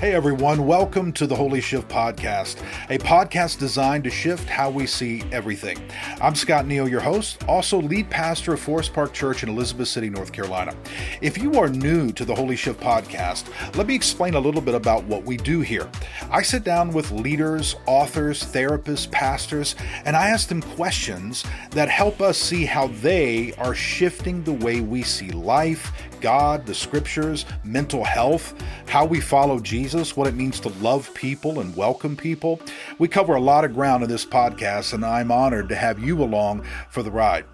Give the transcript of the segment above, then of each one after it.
Hey everyone, welcome to the Holy Shift Podcast, a podcast designed to shift how we see everything. I'm Scott Neal, your host, also lead pastor of Forest Park Church in Elizabeth City, North Carolina. If you are new to the Holy Shift Podcast, let me explain a little bit about what we do here. I sit down with leaders, authors, therapists, pastors, and I ask them questions that help us see how they are shifting the way we see life, God, the scriptures, mental health, how we follow Jesus, what it means to love people and welcome people. We cover a lot of ground in this podcast, and I'm honored to have you along for the ride.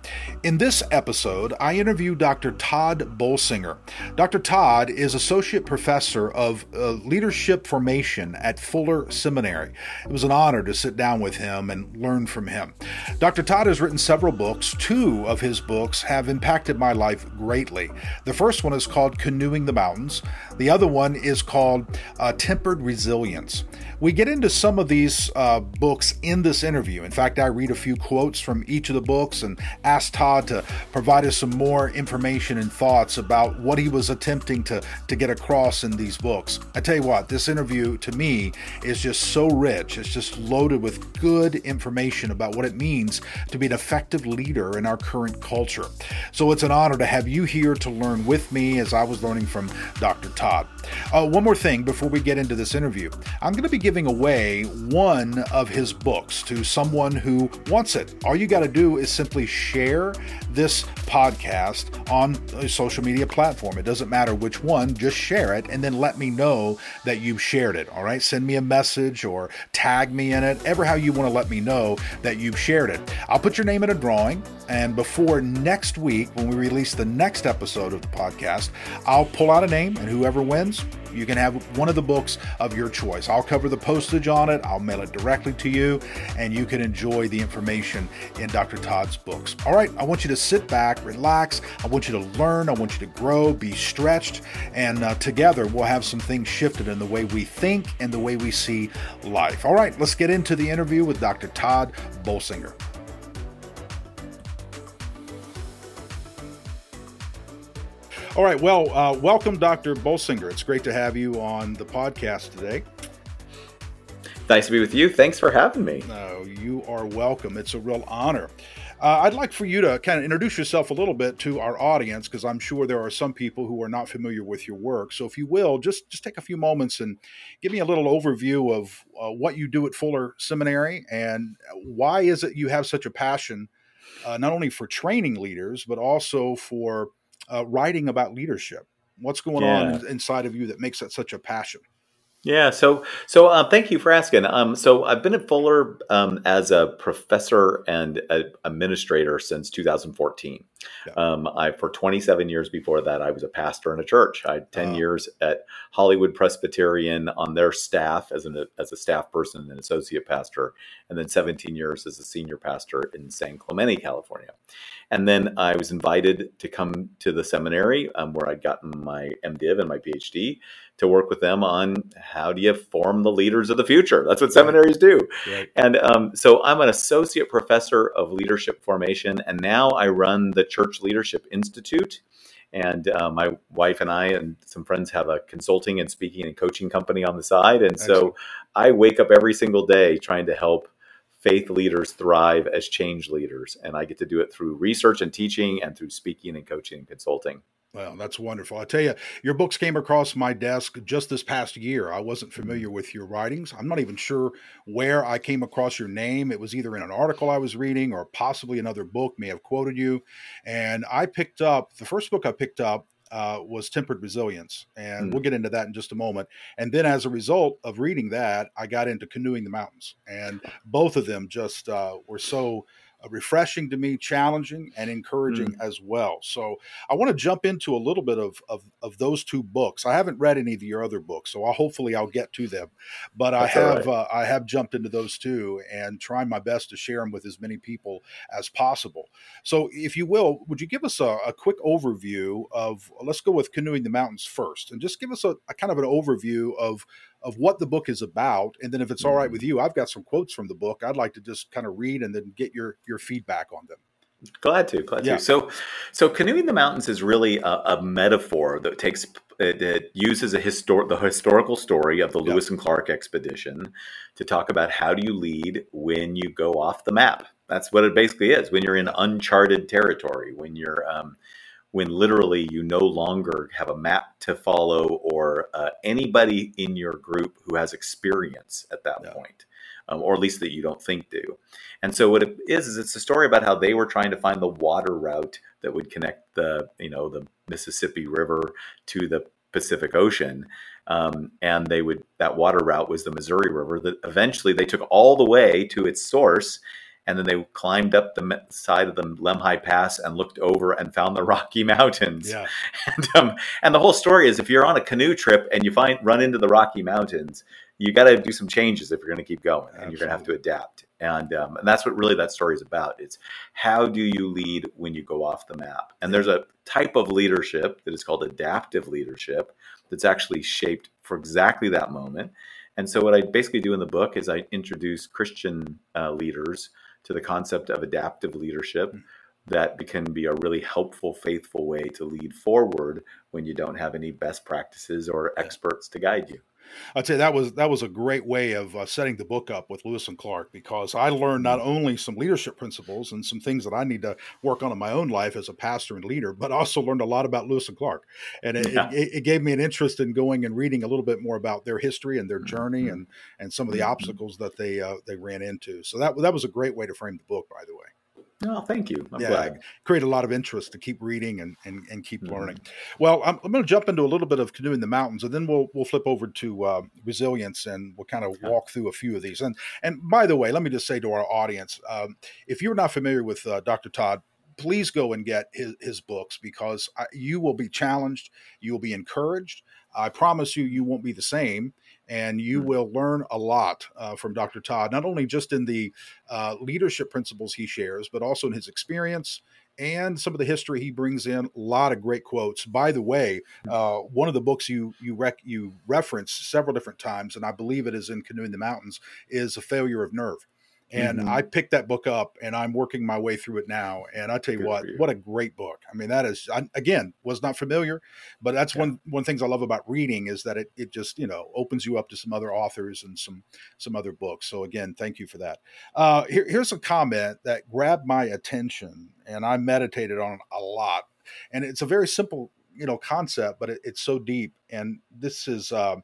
In this episode, I interview Dr. Tod Bolsinger. Dr. Tod is Associate Professor of uh, Leadership Formation at Fuller Seminary. It was an honor to sit down with him and learn from him. Dr. Tod has written several books. Two of his books have impacted my life greatly. The first first one is called Canoeing the Mountains. The other one is called uh, Tempered Resilience. We get into some of these uh, books in this interview. In fact, I read a few quotes from each of the books and ask Tod to provide us some more information and thoughts about what he was attempting to, to get across in these books. I tell you what, this interview to me is just so rich. It's just loaded with good information about what it means to be an effective leader in our current culture. So it's an honor to have you here to learn with me as I was learning from Dr. Tod. Uh, one more thing before we get into this interview I'm going to be giving away one of his books to someone who wants it. All you got to do is simply share this podcast on a social media platform. It doesn't matter which one, just share it and then let me know that you've shared it. All right, send me a message or tag me in it, ever how you want to let me know that you've shared it. I'll put your name in a drawing, and before next week, when we release the next episode of the podcast, I'll pull out a name, and whoever wins, you can have one of the books of your choice. I'll cover the postage on it, I'll mail it directly to you, and you can enjoy the information in Dr. Tod's books. All right, I want you to sit back, relax. I want you to learn, I want you to grow, be stretched, and uh, together we'll have some things shifted in the way we think and the way we see life. All right, let's get into the interview with Dr. Tod Bolsinger. All right. Well, uh, welcome, Dr. Bolsinger. It's great to have you on the podcast today. Nice to be with you. Thanks for having me. No, you are welcome. It's a real honor. Uh, I'd like for you to kind of introduce yourself a little bit to our audience because I'm sure there are some people who are not familiar with your work. So, if you will, just just take a few moments and give me a little overview of uh, what you do at Fuller Seminary and why is it you have such a passion, uh, not only for training leaders but also for uh, writing about leadership? What's going yeah. on inside of you that makes that such a passion? Yeah, so so uh, thank you for asking. Um, so I've been at Fuller um, as a professor and a administrator since 2014. Yeah. Um, I for 27 years before that, I was a pastor in a church. I had 10 uh, years at Hollywood Presbyterian on their staff as an as a staff person and an associate pastor, and then 17 years as a senior pastor in San Clemente, California. And then I was invited to come to the seminary um, where I'd gotten my MDiv and my PhD to work with them on how do you form the leaders of the future. That's what seminaries do. Right. And um, so I'm an associate professor of leadership formation, and now I run the Church Leadership Institute. And uh, my wife and I and some friends have a consulting and speaking and coaching company on the side. And Excellent. so I wake up every single day trying to help faith leaders thrive as change leaders. And I get to do it through research and teaching and through speaking and coaching and consulting. Well, that's wonderful. I tell you, your books came across my desk just this past year. I wasn't familiar with your writings. I'm not even sure where I came across your name. It was either in an article I was reading or possibly another book may have quoted you. And I picked up the first book I picked up uh, was Tempered Resilience. And mm. we'll get into that in just a moment. And then as a result of reading that, I got into Canoeing the Mountains. And both of them just uh, were so refreshing to me, challenging, and encouraging mm. as well. So I want to jump into a little bit of, of, of those two books. I haven't read any of your other books, so I'll, hopefully I'll get to them. But That's I have right. uh, I have jumped into those two and trying my best to share them with as many people as possible. So if you will, would you give us a, a quick overview of? Let's go with canoeing the mountains first, and just give us a, a kind of an overview of of what the book is about and then if it's all right mm-hmm. with you i've got some quotes from the book i'd like to just kind of read and then get your your feedback on them Glad to, glad yeah. to. So, so canoeing the mountains is really a, a metaphor that takes it, it uses a histor- the historical story of the yep. Lewis and Clark expedition to talk about how do you lead when you go off the map. That's what it basically is. When you're in uncharted territory, when you're um, when literally you no longer have a map to follow or uh, anybody in your group who has experience at that yeah. point um, or at least that you don't think do. And so what it is is it's a story about how they were trying to find the water route that would connect the you know the Mississippi River to the Pacific Ocean. Um, and they would that water route was the Missouri River. That eventually they took all the way to its source, and then they climbed up the side of the Lemhi Pass and looked over and found the Rocky Mountains. Yeah. And, um, and the whole story is if you're on a canoe trip and you find run into the Rocky Mountains, you got to do some changes if you're going to keep going, and Absolutely. you're going to have to adapt. And um, and that's what really that story is about. It's how do you lead when you go off the map? And there's a type of leadership that is called adaptive leadership that's actually shaped for exactly that moment. And so what I basically do in the book is I introduce Christian uh, leaders to the concept of adaptive leadership. Mm-hmm that can be a really helpful, faithful way to lead forward when you don't have any best practices or experts to guide you. I'd say that was that was a great way of uh, setting the book up with Lewis and Clark because I learned not mm-hmm. only some leadership principles and some things that I need to work on in my own life as a pastor and leader, but also learned a lot about Lewis and Clark, and it, yeah. it, it gave me an interest in going and reading a little bit more about their history and their journey mm-hmm. and and some of the mm-hmm. obstacles that they uh, they ran into. So that that was a great way to frame the book, by the way. Oh, thank you. I'm yeah, glad. Create a lot of interest to keep reading and and, and keep mm-hmm. learning. Well, I'm, I'm going to jump into a little bit of canoeing the mountains, and then we'll we'll flip over to uh, resilience, and we'll kind of walk through a few of these. And and by the way, let me just say to our audience, um, if you're not familiar with uh, Dr. Tod, please go and get his, his books because I, you will be challenged, you will be encouraged. I promise you, you won't be the same and you mm-hmm. will learn a lot uh, from Dr. Tod, not only just in the uh, leadership principles he shares, but also in his experience and some of the history he brings in. A lot of great quotes. By the way, mm. uh, one of the books you you rec- you reference several different times, and I believe it is in Canoeing the Mountains, is a failure of nerve. And mm-hmm. I picked that book up and I'm working my way through it now. And I tell you Good what, you. what a great book. I mean, that is, I, again, was not familiar, but that's yeah. one, one things I love about reading is that it, it just, you know, opens you up to some other authors and some, some other books. So again, thank you for that. Uh, here, here's a comment that grabbed my attention and I meditated on a lot. And it's a very simple, you know, concept, but it, it's so deep. And this is, uh,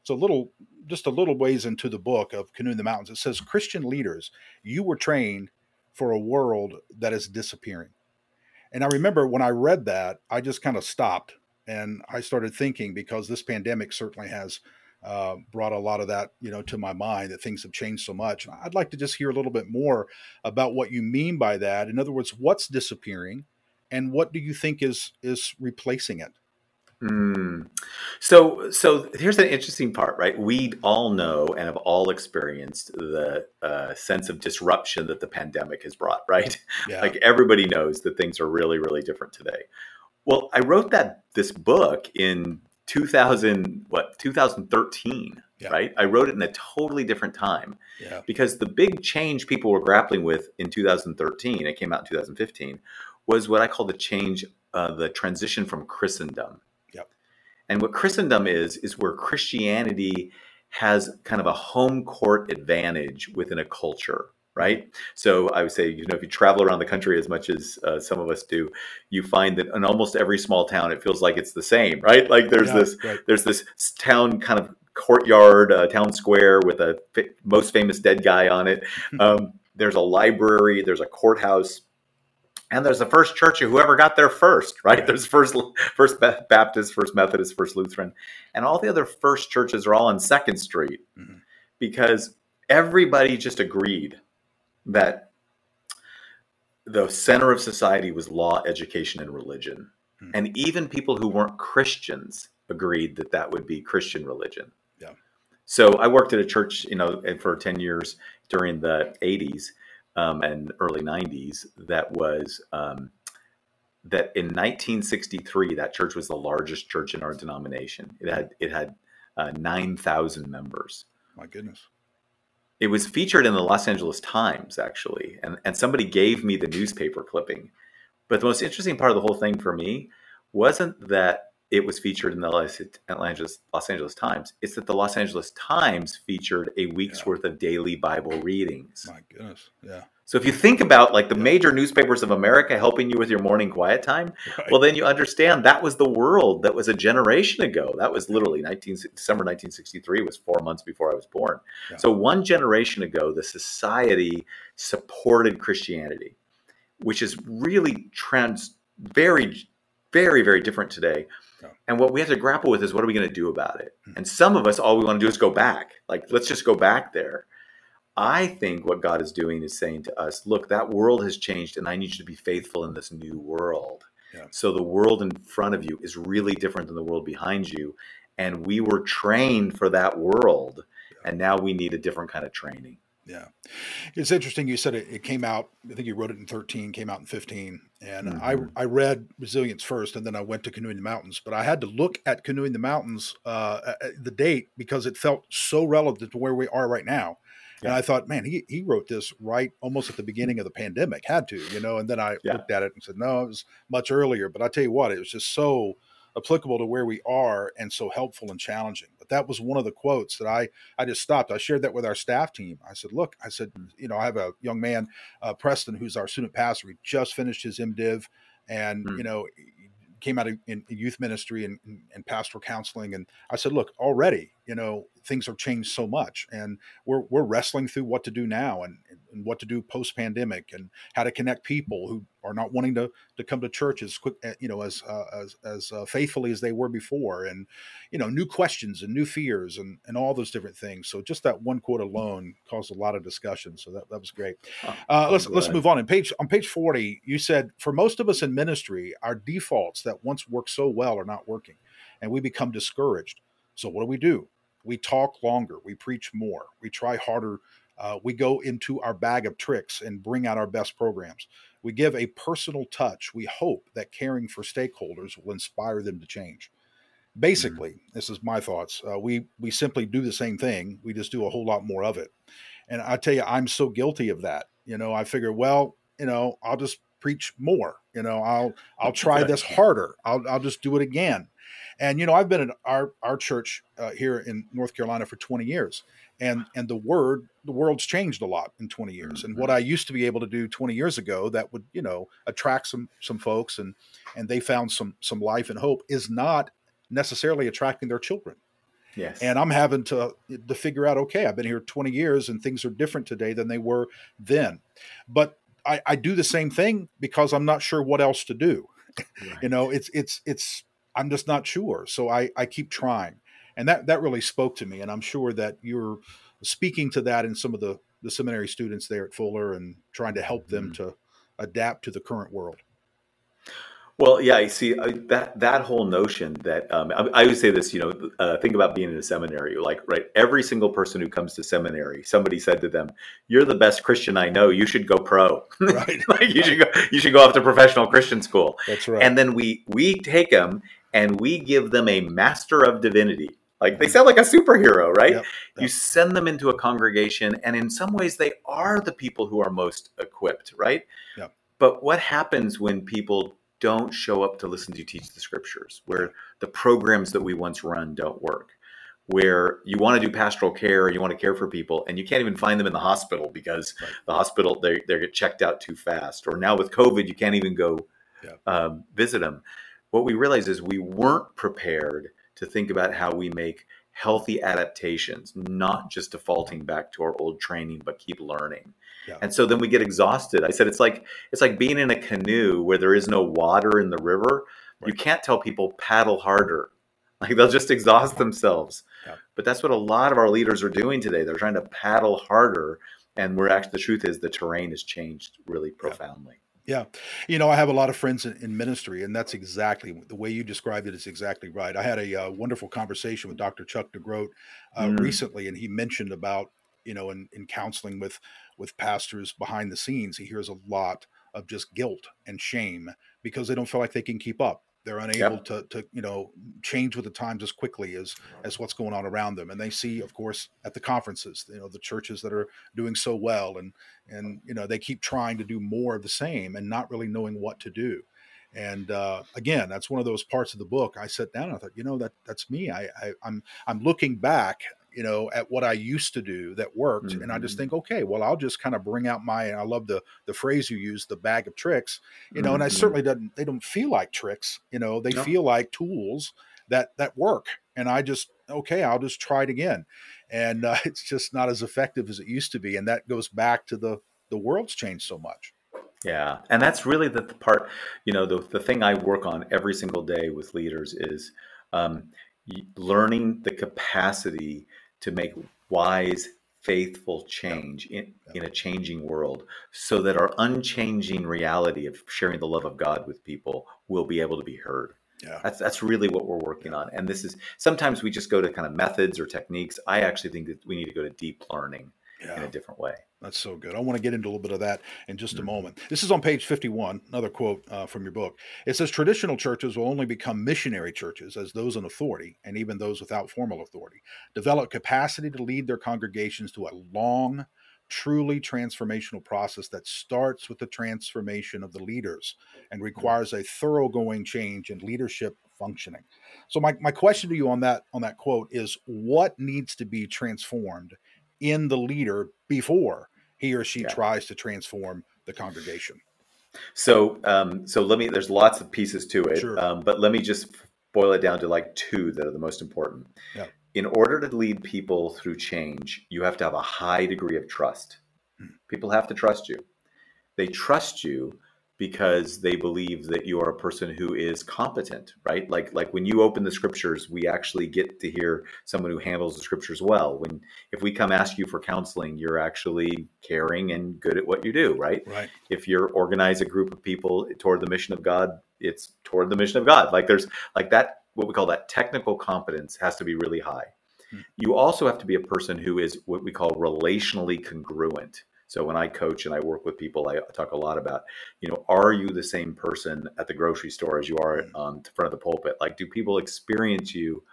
it's a little just a little ways into the book of Canoeing the Mountains. It says, Christian leaders, you were trained for a world that is disappearing. And I remember when I read that, I just kind of stopped and I started thinking because this pandemic certainly has uh, brought a lot of that, you know, to my mind that things have changed so much. And I'd like to just hear a little bit more about what you mean by that. In other words, what's disappearing, and what do you think is is replacing it? Mm. So, so here's an interesting part, right? We all know and have all experienced the uh, sense of disruption that the pandemic has brought, right? Yeah. like everybody knows that things are really, really different today. Well, I wrote that this book in 2000, what 2013, yeah. right? I wrote it in a totally different time yeah. because the big change people were grappling with in 2013, it came out in 2015, was what I call the change, uh, the transition from Christendom and what Christendom is, is where Christianity has kind of a home court advantage within a culture, right? So I would say, you know, if you travel around the country as much as uh, some of us do, you find that in almost every small town, it feels like it's the same, right? Like there's yeah, this, right. there's this town kind of courtyard, uh, town square with a f- most famous dead guy on it. Um, there's a library, there's a courthouse, and there's the first church of whoever got there first, right? There's first First Baptist, First Methodist, First Lutheran, and all the other first churches are all on Second Street mm-hmm. because everybody just agreed that the center of society was law, education, and religion, mm-hmm. and even people who weren't Christians agreed that that would be Christian religion. Yeah. So I worked at a church, you know, for ten years during the '80s um, and early 90s that was um, that in 1963 that church was the largest church in our denomination. It had it had uh, 9000 members. My goodness. It was featured in the Los Angeles Times actually, and and somebody gave me the newspaper clipping. But the most interesting part of the whole thing for me wasn't that it was featured in the Los Angeles, Los Angeles Times. It's that the Los Angeles Times featured a week's yeah. worth of daily Bible readings. My goodness, yeah. So if you think about like the major newspapers of America helping you with your morning quiet time, right. well then you understand that was the world that was a generation ago. That was literally 19 December 1963 was 4 months before I was born. Yeah. So one generation ago the society supported Christianity, which is really trans very very very different today. Yeah. And what we have to grapple with is what are we going to do about it? Mm-hmm. And some of us all we want to do is go back. Like let's just go back there I think what God is doing is saying to us, look, that world has changed, and I need you to be faithful in this new world. Yeah. So the world in front of you is really different than the world behind you. And we were trained for that world. Yeah. And now we need a different kind of training. Yeah. It's interesting. You said it, it, came out, I think you wrote it in 13, came out in 15. And mm-hmm. I, I read Resilience first, and then I went to Canoeing the Mountains. But I had to look at Canoeing the Mountains, uh, the date, because it felt so relevant to where we are right now. Yeah. And I thought, man, he, he wrote this right almost at the beginning of the pandemic, had to, you know. And then I yeah. looked at it and said, no, it was much earlier. But I tell you what, it was just so applicable to where we are and so helpful and challenging. But that was one of the quotes that I I just stopped. I shared that with our staff team. I said, look, I said, mm. you know, I have a young man, uh, Preston, who's our student pastor. He just finished his MDiv, and mm. you know, came out of in, youth ministry and, and pastoral counseling. And I said, look, already, you know, things have changed so much and we're, we're wrestling through what to do now and, and what to do post pandemic and how to connect people who are not wanting to, to come to church as quick, eh, you know, as, uh, as, as uh, faithfully as they were before. And, you know, new questions and new fears and, and all those different things. So just that one quote alone caused a lot of discussion. So that, that was great. Uh, let's, let's move on. And page, on page 40, you said, for most of us in ministry, our defaults that once worked so well are not working and we become discouraged. So what do we do? We talk longer, we preach more, we try harder, uh, we go into our bag of tricks and bring out our best programs. We give a personal touch. We hope that caring for stakeholders will inspire them to change. Mm-hmm. Basically, mm-hmm. this is my thoughts. Uh, we we simply do the same thing. We just do a whole lot more of it. And I tell you, I'm so guilty of that. You know, I figure, well, you know, I'll just preach more. You know, I'll I'll try this harder. I'll I'll just do it again. And you know, I've been in our our church uh, here in North Carolina for 20 years, and and the word the world's changed a lot in 20 years. And what mm-hmm. I used to be able to do 20 years ago that would you know attract some some folks and and they found some some life and hope is not necessarily attracting their children. Yes. And I'm having to to figure out okay, I've been here 20 years and things are different today than they were then. But I, I do the same thing because I'm not sure what else to do. Right. you know, it's it's it's I'm just not sure. So I, I keep trying. And that, that really spoke to me. And I'm sure that you're speaking to that in some of the, the seminary students there at Fuller and trying to help them mm-hmm. to adapt to the current world. Well, yeah, I see uh, that that whole notion that um, I, I, would say this. You know, uh, think about being in a seminary. Like, right, every single person who comes to seminary, somebody said to them, "You're the best Christian I know. You should go pro. Right? like, you should go. You should go off to professional Christian school." That's right. And then we we take them and we give them a master of divinity. Like they sound like a superhero, right? Yep, yep. You send them into a congregation, and in some ways, they are the people who are most equipped, right? Yep. But what happens when people don't show up to listen to you teach the scriptures, where the programs that we once run don't work? where you want to do pastoral care, you want to care for people, and you can't even find them in the hospital because right. the hospital they they get checked out too fast. Or now with COVID, you can't even go um, visit them what we realized is we weren't prepared to think about how we make healthy adaptations, not just defaulting back to our old training, but keep learning. Yeah. And so then we get exhausted. I said it's like it's like being in a canoe where there is no water in the river. Right. You can't tell people paddle harder. Like they'll just exhaust themselves. Yeah. But that's what a lot of our leaders are doing today. They're trying to paddle harder. And we're actually the truth is the terrain has changed really profoundly. Yeah. You know, I have a lot of friends in, in, ministry, and that's exactly the way you described it is exactly right. I had a uh, wonderful conversation with Dr. Chuck DeGroat uh, mm. recently, and he mentioned about, you know, in, in counseling with, with pastors behind the scenes, he hears a lot of just guilt and shame because they don't feel like they can keep up. They're unable yep. to, to, you know, change with the times as quickly as as what's going on around them. And they see, of course, at the conferences, you know, the churches that are doing so well, and and you know, they keep trying to do more of the same and not really knowing what to do. And uh, again, that's one of those parts of the book. I sat down and I thought, you know, that that's me. I, I I'm I'm looking back you know at what i used to do that worked mm-hmm. and i just mm-hmm. think okay well i'll just kind of bring out my i love the the phrase you use the bag of tricks you know mm-hmm. and i mm-hmm. certainly doesn't they don't feel like tricks you know they no. feel like tools that that work and i just okay i'll just try it again and uh, it's just not as effective as it used to be and that goes back to the the world's changed so much yeah and that's really the, the part you know the, the thing i work on every single day with leaders is um, learning the capacity to make wise, faithful change in, in a changing world so that our unchanging reality of sharing the love of God with people will be able to be heard. Yeah. That's that's really what we're working on. And this is sometimes we just go to kind of methods or techniques. I actually think that we need to go to deep learning yeah. in a different way. That's so good. I want to get into a little bit of that in just a mm-hmm. moment. This is on page 51, another quote uh, from your book. It says traditional churches will only become missionary churches as those in authority, and even those without formal authority, develop capacity to lead their congregations to a long, truly transformational process that starts with the transformation of the leaders and mm-hmm. requires a thoroughgoing change in leadership functioning. So my, my question to you on that on that quote is what needs to be transformed in the leader before he or she yeah. tries to transform the congregation. So, um, so let me. There's lots of pieces to it, sure. um, but let me just boil it down to like two that are the most important. Yeah. In order to lead people through change, you have to have a high degree of trust. Hmm. People have to trust you. They trust you because they believe that you are a person who is competent right? Like like when you open the scriptures we actually get to hear someone who handles the scriptures well. When if we come ask you for counseling you're actually caring and good at what you do right? Right. If you're organize a group of people toward the mission of god it's toward the mission of god. Like there's like that what we call that technical competence has to be really high. Hmm. you also have to be a person who is what we call relationally congruent so when I coach and I work with people, I talk a lot about, you know, are you the same person at the grocery store as you are mm. on the front of the pulpit? Like, do people experience you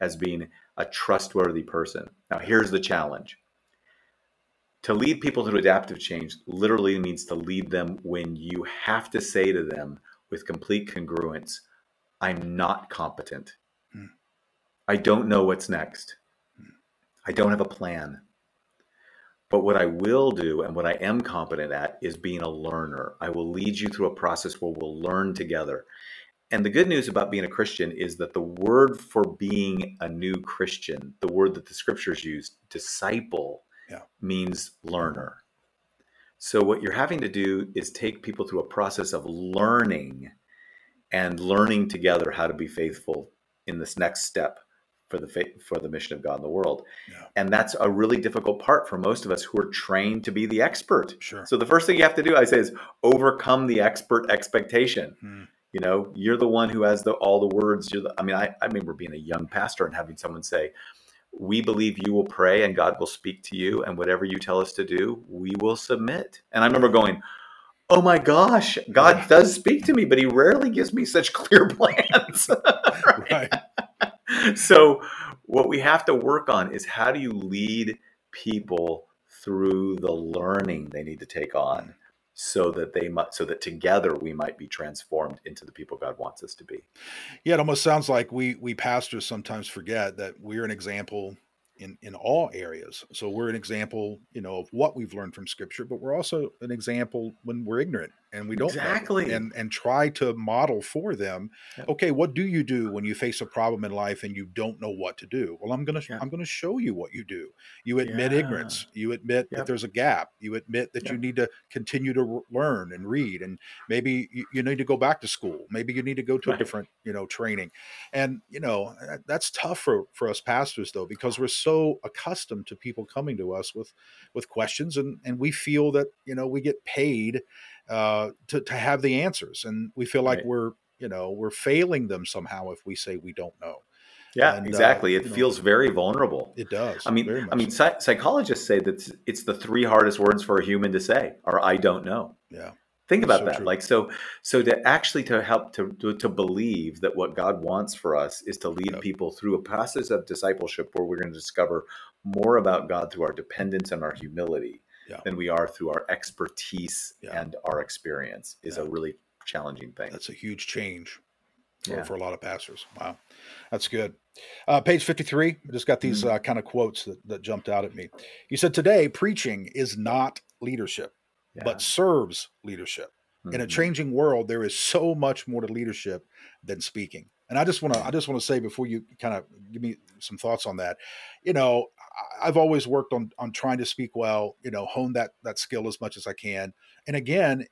as being a trustworthy person? Now, here's the challenge. To lead people to adaptive change literally means to lead them when you have to say to them with complete congruence, I'm not competent. Hmm. I don't know what's next. Hmm. I don't have a plan. But what I will do and what I am competent at is being a learner. I will lead you through a process where we'll learn together. And the good news about being a Christian is that the word for being a new Christian, the word that the scriptures use, disciple, yeah. means learner. So, what you're having to do is take people through a process of learning and learning together how to be faithful in this next step for the for the mission of God in the world. Yeah. And that's a really difficult part for most of us who are trained to be the expert. Sure. So the first thing you have to do, I say, is overcome the expert expectation. Hmm. You know, you're the one who has the all the words. You're the, I mean, I, I remember being a young pastor and having someone say, "We believe you will pray and God will speak to you, and whatever you tell us to do, we will submit." And I remember going, oh my gosh, God does speak to me, but he rarely gives me such clear plans. right? right. so what we have to work on is how do you lead people through the learning they need to take on so that they might so that together we might be transformed into the people God wants us to be. Yeah, it almost sounds like we we pastors sometimes forget that we're an example in in all areas. So we're an example, you know, of what we've learned from scripture, but we're also an example when we're ignorant and we don't exactly and and try to model for them yeah. okay what do you do when you face a problem in life and you don't know what to do well i'm gonna yeah. i'm gonna show you what you do you admit yeah. ignorance you admit yep. that there's a gap you admit that yep. you need to continue to learn and read and maybe you, you, need to go back to school maybe you need to go to right. a different you know training and you know that's tough for for us pastors though because we're so accustomed to people coming to us with with questions and and we feel that you know we get paid uh, to to have the answers, and we feel like right. we're you know we're failing them somehow if we say we don't know. Yeah, and, uh, exactly. Uh, it feels know, very vulnerable. It does. I mean, I mean, so. psychologists say that it's the three hardest words for a human to say are "I don't know." Yeah. Think about so that. True. Like so, so to actually to help to, to, to believe that what God wants for us is to lead yep. people through a process of discipleship where we're going to discover more about God through our dependence and our humility yeah. than we are through our expertise yeah. and our experience is yeah. a really challenging thing. That's a huge change for, for a lot of pastors. Wow, that's good. Uh, page 53, I just got these mm-hmm. uh, kind of quotes that, that jumped out at me. You said, Today, preaching is not leadership but serves leadership. Mm-hmm. In a mm-hmm. changing world, there is so much more to leadership than speaking. And I just want to I just want to say before you kind of give me some thoughts on that, you know, I've always worked on on trying to speak well, you know, hone that that skill as much as I can. And again,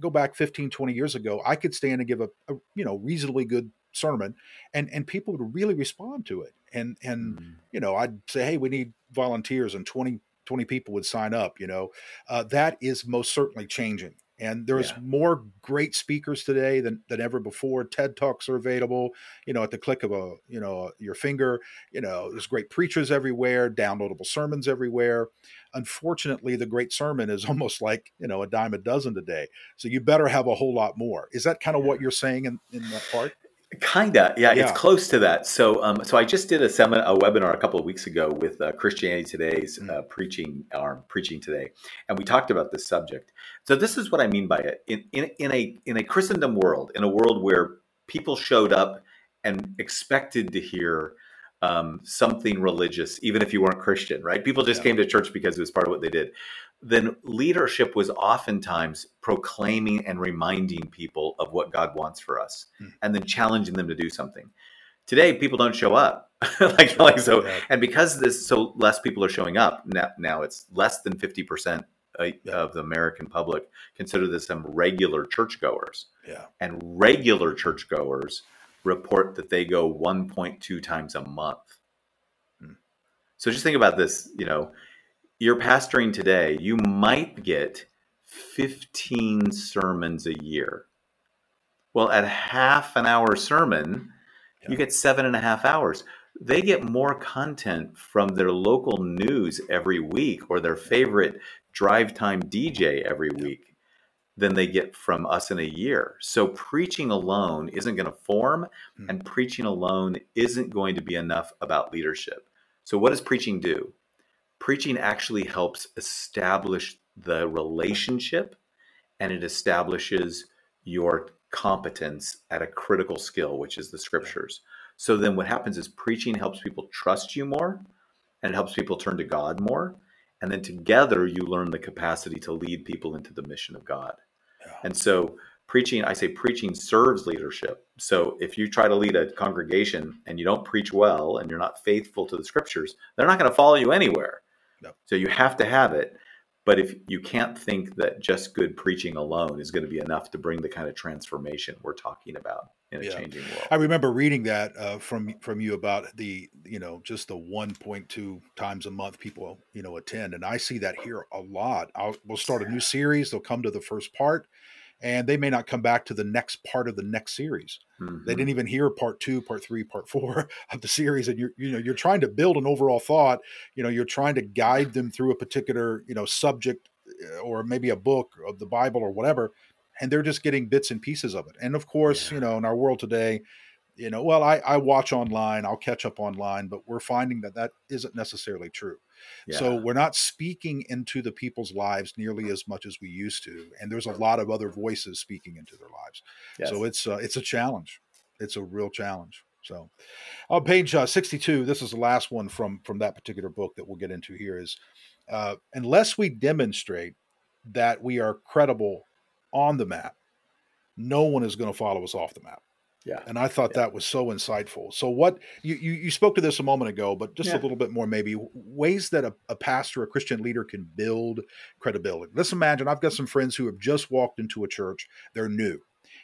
go back 15 20 years ago, I could stand and give a, a you know, reasonably good sermon and and people would really respond to it. And and mm-hmm. you know, I'd say, "Hey, we need volunteers and 20 20 people would sign up you know uh, that is most certainly changing and there's yeah. more great speakers today than, than ever before. Ted talks are available you know at the click of a you know your finger. You know there's great preachers everywhere downloadable sermons everywhere. Unfortunately the great sermon is almost like you know a dime a dozen today. So you better have a whole lot more. Is that kind of yeah. what you're saying in, in that part Kinda, yeah, yeah, it's close to that. So, um, so I just did a seminar, a webinar a couple of weeks ago with uh, Christianity Today's mm. uh, preaching arm, preaching today, and we talked about this subject. So, this is what I mean by it. In, in in a in a Christendom world, in a world where people showed up and expected to hear um, something religious, even if you weren't Christian, right? People just yeah. came to church because it was part of what they did. Then leadership was oftentimes proclaiming and reminding people of what God wants for us, hmm. and then challenging them to do something. Today, people don't show up, like, like so, and because this so less people are showing up now. Now it's less than fifty percent uh, of the American public consider this some regular churchgoers. Yeah. And regular churchgoers report that they go 1.2 times a month. Hmm. So just think about this, you know, you're pastoring today, you might get 15 sermons a year. Well, at half an hour sermon, yeah. you get seven and a half hours. They get more content from their local news every week or their favorite drive time DJ every week than they get from us in a year. So preaching alone isn't going to form, mm. and preaching alone isn't going to be enough about leadership. So, what does preaching do? Preaching actually helps establish the relationship and it establishes your competence at a critical skill, which is the scriptures. So, then what happens is preaching helps people trust you more and it helps people turn to God more. And then together you learn the capacity to lead people into the mission of God. And so preaching, I say preaching serves leadership. So if you try to lead a congregation and you don't preach well and you're not faithful to the scriptures, they're not going to follow you anywhere. No. So you have to have it. But if you can't think that just good preaching alone is going to be enough to bring the kind of transformation we're talking about in a yeah. changing world. I remember reading that uh, from from you about the you know just the 1.2 times a month people you know attend, and I see that here a lot. I'll, we'll start a new series. They'll come to the first part, and they may not come back to the next part of the next series. Mm-hmm. They didn't even hear part two, part three, part four of the series, and you're you know you're trying to build an overall thought. You know, you're trying to guide them through a particular you know subject uh, or maybe a book of the Bible or whatever, and they're just getting bits and pieces of it. And of course, yeah. you know, in our world today, you know, well, I, I watch online, I'll catch up online, but we're finding that that isn't necessarily true. Yeah. So we're not speaking into the people's lives nearly as much as we used to, and there's a lot of other voices speaking into their lives. Yes. So it's uh, it's a challenge. It's a real challenge. So, on page uh, 62, this is the last one from from that particular book that we'll get into here. Is uh, unless we demonstrate that we are credible on the map, no one is going to follow us off the map. Yeah. And I thought yeah. that was so insightful. So what you, you, you spoke to this a moment ago, but just yeah. a little bit more maybe ways that a, a, pastor, a Christian leader can build credibility. Let's imagine I've got some friends who have just walked into a church. They're new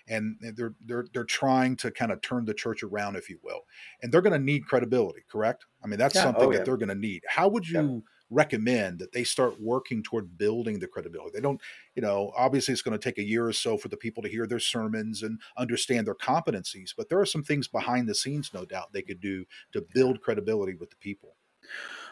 and they're they're they're trying to kind of turn the church around, if you will. And they're going to need credibility, correct? I mean, that's yeah. Oh, something oh, that they're going to need. How would you recommend that they start working toward building the credibility. They don't, you know, obviously it's going to take a year or so for the people to hear their sermons and understand their competencies, but there are some things behind the scenes, no doubt, they could do to build credibility with the people.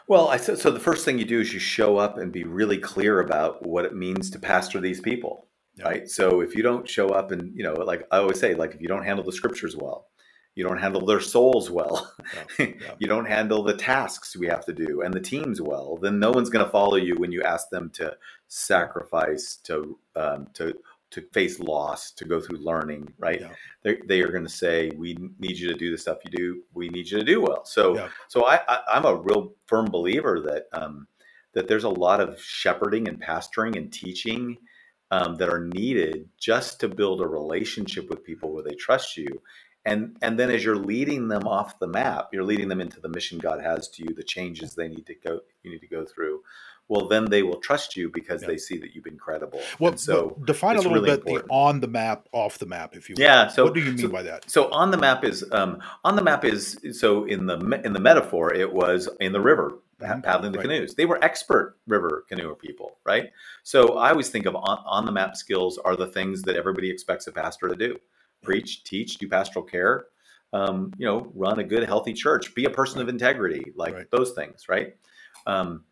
Well, I said so the first thing you do is you show up and be really clear about what it means to pastor these people. yeah. right? So if you don't show up and you know, like I always say, like if you don't handle the scriptures well, you don't handle their souls well, yeah. Yeah. you don't handle the tasks we have to do and the teams well, then no one's going to follow you when you ask them to sacrifice, to um, to to face loss, to go through learning, right? Yeah. They, they are going to say, "We need you to do the stuff you do. We need you to do well." So, so I, I am a real firm believer that um, that there's a lot of shepherding and pastoring and teaching um, that are needed just to build a relationship with people where they trust you. And and then as you're leading them off the map, you're leading them into the mission God has to you, the changes they need to go you need to go through well then they will trust you because yeah. they see that you've been credible well and so define a little really bit important. the on the map off the map if you will. yeah so what do you mean so, by that so on the map is um, on the map is so in the in the metaphor it was in the river mm-hmm. paddling the right. canoes they were expert river canoe people right so i always think of on, on the map skills are the things that everybody expects a pastor to do preach teach do pastoral care um, you know run a good healthy church be a person of integrity like right. those things right um,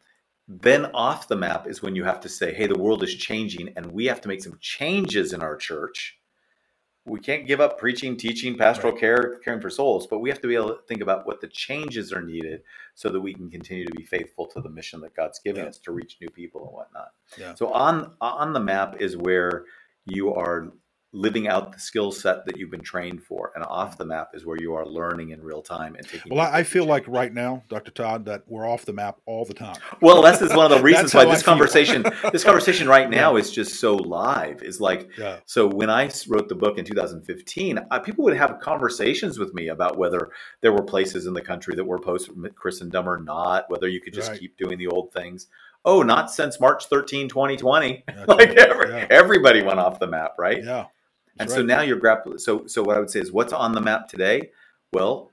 then off the map is when you have to say, hey, the world is changing and we have to make some changes in our church. We can't give up preaching, teaching, pastoral right. care, caring for souls, but we have to be able to think about what the changes are needed so that we can continue to be faithful to the mission that God's given yeah. us to reach new people and whatnot. Yeah. So on on the map is where you are living out the skill set that you've been trained for and off the map is where you are learning in real time and taking well i, feel like right now dr tod that we're off the map all the time well that's is one of the reasons why this conversation this conversation right now yeah. is just so live is like yeah. so when i wrote the book in 2015 I, people would have conversations with me about whether there were places in the country that were post christendom or not whether you could just right. keep doing the old things oh not since march 13 2020 like right. every, yeah. everybody went off the map right yeah and right. so now you're grappling. So, so what I would say is, what's on the map today? Well,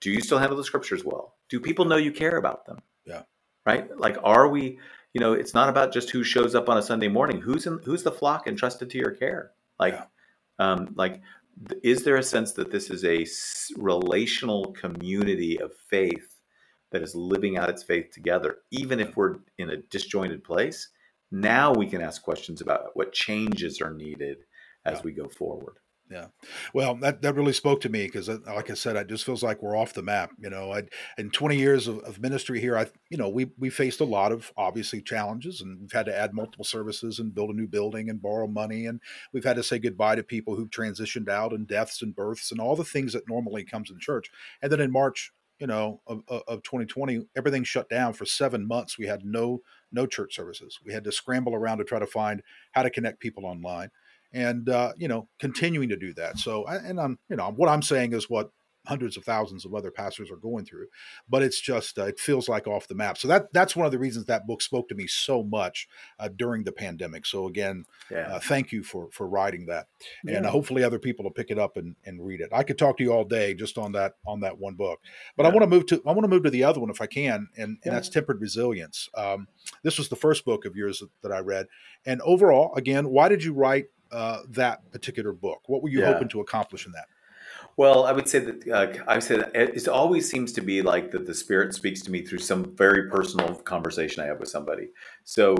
do you still handle the scriptures well? Do people know you care about them? Yeah. Right. Like, are we? You know, it's not about just who shows up on a Sunday morning. Who's in? Who's the flock entrusted to your care? Like, yeah. um, like, is there a sense that this is a relational community of faith that is living out its faith together, even if we're in a disjointed place? Now we can ask questions about what changes are needed as yeah. we go forward. Yeah. Well, that, that really spoke to me because, uh, like I said, it just feels like we're off the map. You know, I in 20 years of, of, ministry here, I, you know, we we faced a lot of obviously challenges, and we've had to add multiple services and build a new building and borrow money, and we've had to say goodbye to people who've transitioned out and deaths and births and all the things that normally comes in church. And then in March, you know, of, of 2020, everything shut down for seven months. We had no no church services. We had to scramble around to try to find how to connect people online and uh, you know continuing to do that so and i'm you know what i'm saying is what hundreds of thousands of other pastors are going through but it's just uh, it feels like off the map so that that's one of the reasons that book spoke to me so much uh, during the pandemic so again yeah. Uh, thank you for for writing that and yeah. hopefully other people will pick it up and, and read it i could talk to you all day just on that on that one book but yeah. i want to move to i want to move to the other one if i can and, and that's tempered resilience um, this was the first book of yours that, that i read and overall again why did you write uh, that particular book? What were you yeah. hoping to accomplish in that? Well, I would say that uh, I would say that it always seems to be like that the spirit speaks to me through some very personal conversation I have with somebody. So,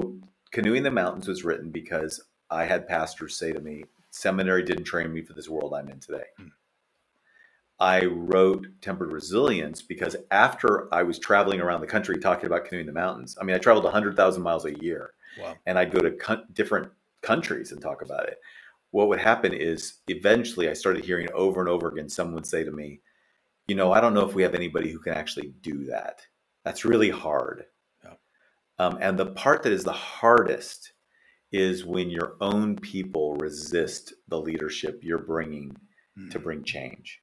canoeing the mountains was written because I had pastors say to me, "Seminary didn't train me for this world I'm in today." Hmm. I wrote Tempered Resilience because after I was traveling around the country talking about canoeing the mountains, I mean, I traveled 100,000 miles a year. Wow. And I'd go to different countries and talk about it. What would happen is eventually I started hearing over and over again someone say to me, you know, I don't know if we have anybody who can actually do that. That's really hard. Yeah. Um, and the part that is the hardest is when your own people resist the leadership you're bringing mm-hmm. to bring change.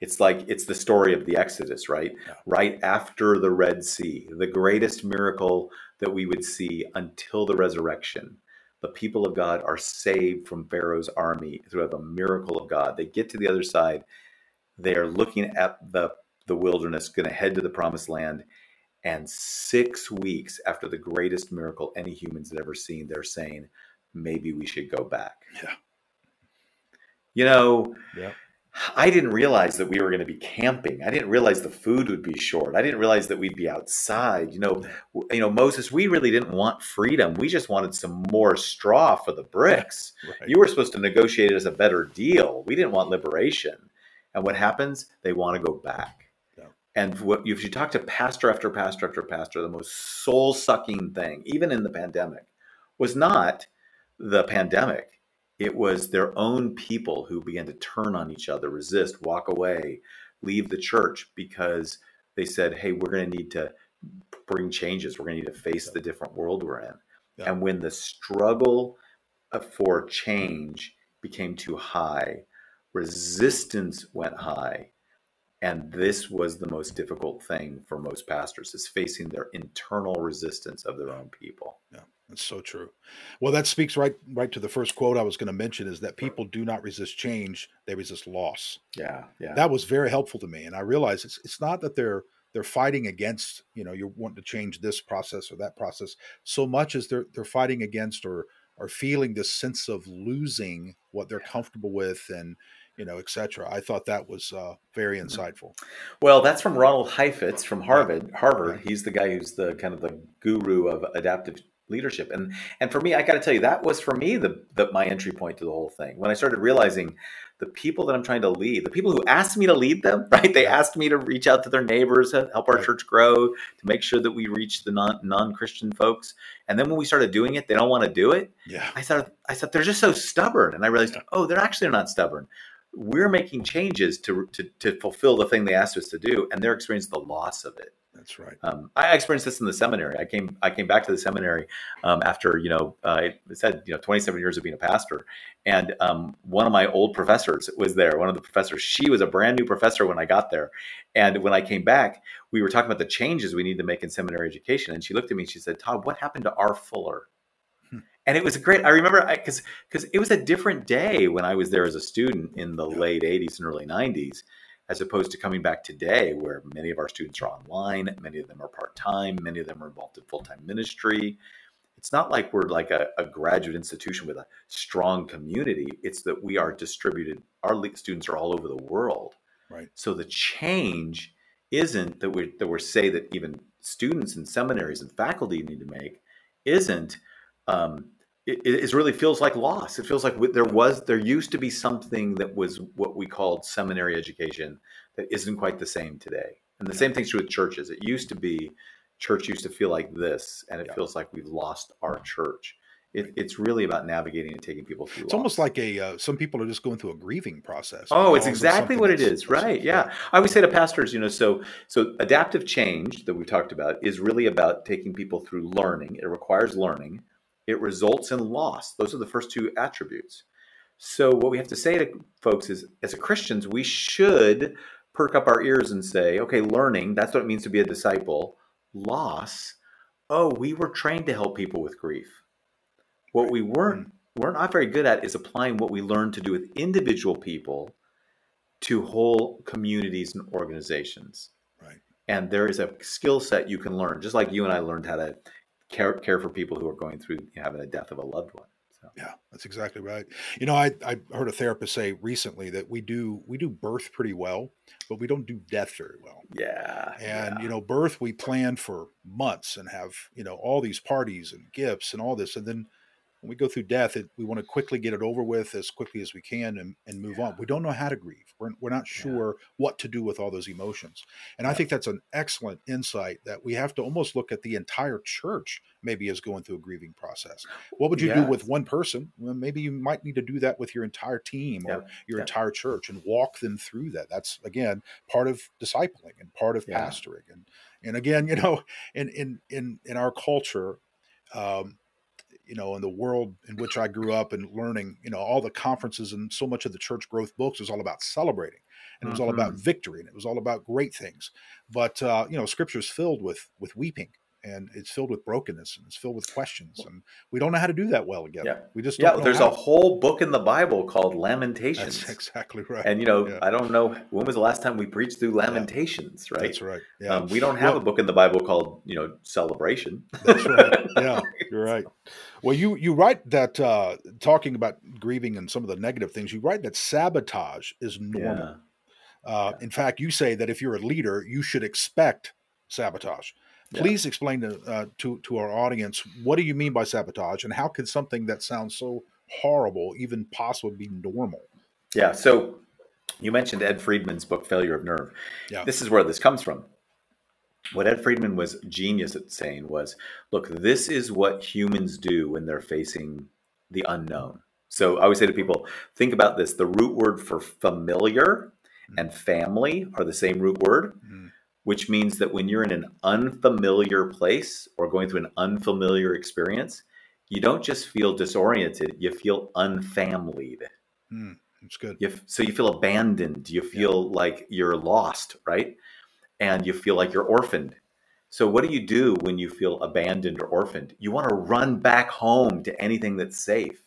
It's like it's the story of the Exodus, right? Yeah. Right after the Red Sea, the greatest miracle that we would see until the resurrection the people of God are saved from Pharaoh's army through the miracle of God. They get to the other side. They are looking at the, the wilderness, going to head to the promised land. And six weeks after the greatest miracle any humans had ever seen, they're saying, maybe we should go back. Yeah. You know, yeah. I didn't realize that we were going to be camping. I didn't realize the food would be short. I didn't realize that we'd be outside. You know, mm. you know, Moses, we really didn't want freedom. We just wanted some more straw for the bricks. Right. You were supposed to negotiate it as a better deal. We didn't want liberation. And what happens? They want to go back. And what, if you talk to pastor after pastor after pastor, the most soul sucking thing, even in the pandemic, was not the pandemic it was their own people who began to turn on each other, resist, walk away, leave the church because they said, hey, we're going to need to bring changes. We're going to need to face the different world we're in. Yeah. And when the struggle uh, for change became too high, resistance went high. And this was the most difficult thing for most pastors is facing their internal resistance of their own people. Yeah. That's so true. Well, that speaks right right to the first quote I was going to mention is that people do not resist change; they resist loss. Yeah, yeah. That was very helpful to me, and I realized it's it's not that they're they're fighting against you know you're wanting to change this process or that process so much as they're they're fighting against or are feeling this sense of losing what they're comfortable with and you know, etc. I thought that was uh, very mm-hmm. insightful. Well, that's from Ronald Heifetz from Harvard. Harvard. He's the guy who's the kind of the guru of adaptive leadership. And and for me i got to tell you that was for me the, the my entry point to the whole thing. When i started realizing the people that i'm trying to lead the people who asked me to lead them right? They asked me to reach out to their neighbors help our church grow to make sure that we reach the non non-christian folks. And then when we started doing it they don't want to do it. Yeah. I thought i thought they're just so stubborn. And i realized oh they're actually not stubborn. We're making changes to, to to fulfill the thing they asked us to do and they're experiencing the loss of it that's right. Um, I experienced this in the seminary. I came I came back to the seminary um, after you know uh, I said you know 27 years of being a pastor, and um, one of my old professors was there. One of the professors, she was a brand new professor when I got there, and when I came back, we were talking about the changes we need to make in seminary education. And she looked at me and she said, "Tod, what happened to R. Fuller?" Hmm. And it was great. I remember because because it was a different day when I was there as a student in the yeah. late 80s and early 90s as opposed to coming back today where many of our students are online, many of them are part time, many of them are involved in full time ministry. It's not like we're like a, a, graduate institution with a strong community. It's that we are distributed, our students are all over the world. Right. So the change isn't that we that we say that even students and seminaries and faculty need to make isn't um, it, it, really feels like loss. It feels like there was there used to be something that was what we called seminary education that isn't quite the same today. And the yeah. same thing's true with churches. It used to be church used to feel like this, and it yeah. feels like we've lost our church. It, it's really about navigating and taking people through. It's almost like a uh, some people are just going through a grieving process. Oh, it's exactly what it is, right? Yeah. I always say to pastors, you know, so so adaptive change that we talked about is really about taking people through learning. It requires learning it results in loss. Those are the first two attributes. So, what we have to say to folks is, as Christians, we should perk up our ears and say, okay, learning, that's what it means to be a disciple. Loss, oh, we were trained to help people with grief. What we weren't, mm-hmm. we're not very good at is applying what we learned to do with individual people to whole communities and organizations. Right. And there is a skill set you can learn, just like you and I learned how to care care for people who are going through having a death of a loved one. So. Yeah, that's exactly right. You know, I, I heard a therapist say recently that we do we do birth pretty well, but we don't do death very well. Yeah. And yeah. you know, birth we plan for months and have, you know, all these parties and gifts and all this. And then when we go through death, it, we want to quickly get it over with as quickly as we can and, and move yeah. on. We don't know how to grieve. We're, we're not sure yeah. what to do with all those emotions. And I think that's an excellent insight that we have to almost look at the entire church maybe as going through a grieving process. What would you yes. do with one person? Well, maybe you might need to do that with your entire team or your entire church and walk them through that. That's again part of discipling and part of pastoring. And and again, you know, in in in in our culture, um, you know, in the world in which I grew up and learning, you know, all the conferences and so much of the church growth books was all about celebrating and it was mm-hmm. all about mm-hmm. victory and it was all about great things. But, uh, you know, scripture is filled with, with weeping and it's filled with brokenness and it's filled with questions and we don't know how to do that well together Yeah. we just Yeah, don't know there's how. a whole book in the Bible called Lamentations. that's exactly right And you know, Yeah. I don't know when was the last time we preached through Lamentations, right? that's right yeah Um, we don't have Well- a book in the Bible called, you know, Celebration. That's right. Yeah, you're right. Well, you you write that uh, talking about grieving and some of the negative things. You write that sabotage is normal. Uh, In fact, you say that if you're a leader, you should expect sabotage. Yeah. Please explain to, uh, to to our audience what do you mean by sabotage, and how could something that sounds so horrible even possibly be normal? Yeah. So you mentioned Ed Friedman's book, Failure of Nerve. Yeah. This is where this comes from. What Ed Friedman was genius at saying was look, this is what humans do when they're facing the unknown. So I always say to people, think about this the root word for familiar and family are the same root word, Mm. Which means that when you're in an unfamiliar place or going through an unfamiliar experience, you don't just feel disoriented, you feel unfamilied. Mm, it's good. You f- so you feel abandoned. You feel like you're lost, right? And you feel like you're orphaned. So what do you do when you feel abandoned or orphaned? You want to run back home to anything that's safe.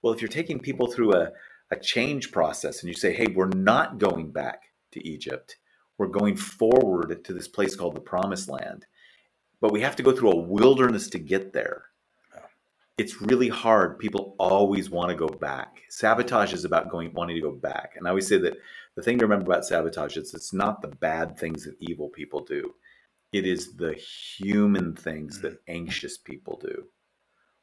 Well, if you're taking people through a, a change process and you say, hey, we're not going back to Egypt, we're going forward to this place called the Promised Land, but we have to go through a wilderness to get there. It's really hard. People always want to go back. Sabotage is about going wanting to go back. And I always say that the thing to remember about sabotage is it's not the bad things that evil people do. It is the human things that mm-hmm. anxious people do.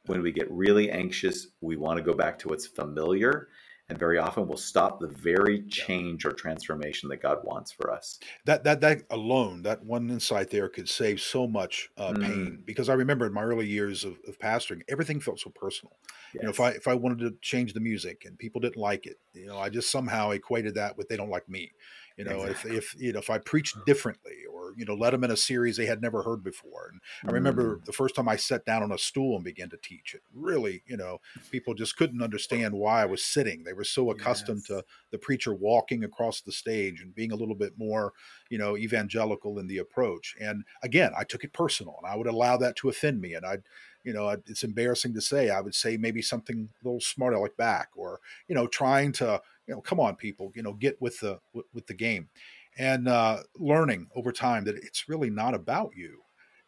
When we get really anxious, we want to go back to what's familiar, and very often we'll stop the very change or transformation that God wants for us. that that that alone, that one insight there could save so much uh, Mm. pain. Because I remember in my early years of, of pastoring, everything felt so personal. You know, if I if I wanted to change the music and people didn't like it, you know, I just somehow equated that with they don't like me. You know, Exactly. if if you know if I preached differently or you know let them in a series they had never heard before. And I remember Mm. the first time I sat down on a stool and began to teach it. Really, you know, people just couldn't understand why I was sitting. They were so accustomed Yes. to the preacher walking across the stage and being a little bit more, you know, evangelical in the approach. And again, I took it personal, and I would allow that to offend me. And I'd, you know, it's embarrassing to say. I would say maybe something a little smart aleck back, or you know, trying to, you know, come on, people, you know, get with the with, with the game, and uh, learning over time that it's really not about you.